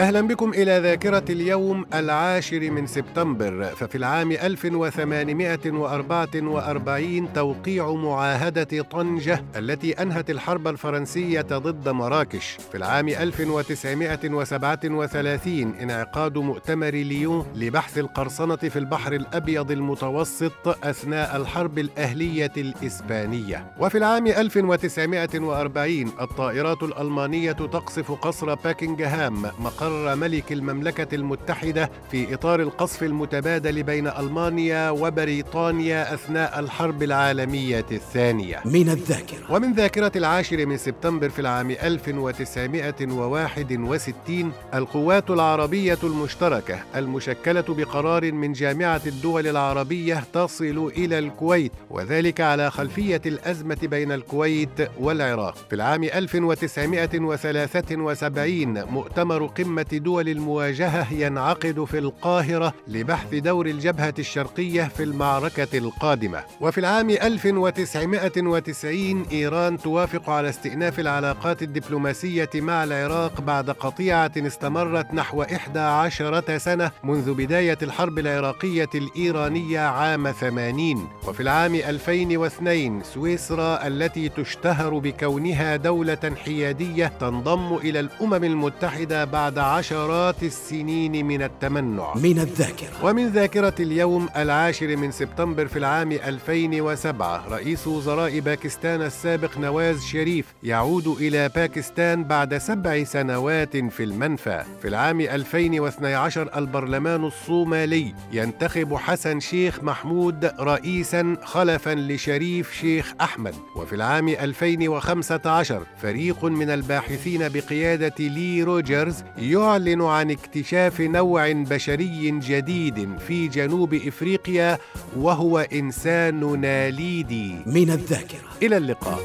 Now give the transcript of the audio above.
أهلا بكم إلى ذاكرة اليوم العاشر من سبتمبر ففي العام 1844 توقيع معاهدة طنجة التي أنهت الحرب الفرنسية ضد مراكش. في العام 1937 انعقاد مؤتمر ليون لبحث القرصنة في البحر الأبيض المتوسط أثناء الحرب الأهلية الإسبانية. وفي العام 1940 الطائرات الألمانية تقصف قصر باكنغهام مقر مقر ملك المملكة المتحدة في إطار القصف المتبادل بين ألمانيا وبريطانيا أثناء الحرب العالمية الثانية. من الذاكرة. ومن ذاكرة العاشر من سبتمبر في العام 1961 القوات العربية المشتركة المشكلة بقرار من جامعة الدول العربية تصل إلى الكويت وذلك على خلفية الأزمة بين الكويت والعراق. في العام 1973 مؤتمر قمة دول المواجهة ينعقد في القاهرة لبحث دور الجبهة الشرقية في المعركة القادمة. وفي العام 1990 إيران توافق على استئناف العلاقات الدبلوماسية مع العراق بعد قطيعة استمرت نحو 11 سنة منذ بداية الحرب العراقية الإيرانية عام 80 وفي العام 2002 سويسرا التي تشتهر بكونها دولة حيادية تنضم إلى الأمم المتحدة بعد عشرات السنين من التمنع. من الذاكرة. ومن ذاكرة اليوم العاشر من سبتمبر في العام 2007 رئيس وزراء باكستان السابق نواز شريف يعود إلى باكستان بعد سبع سنوات في المنفى. في العام 2012 البرلمان الصومالي ينتخب حسن شيخ محمود رئيسا خلفا لشريف شيخ أحمد. وفي العام 2015 فريق من الباحثين بقيادة لي روجرز يعلن عن اكتشاف نوع بشري جديد في جنوب إفريقيا وهو إنسان ناليدي. من الذاكرة. إلى اللقاء.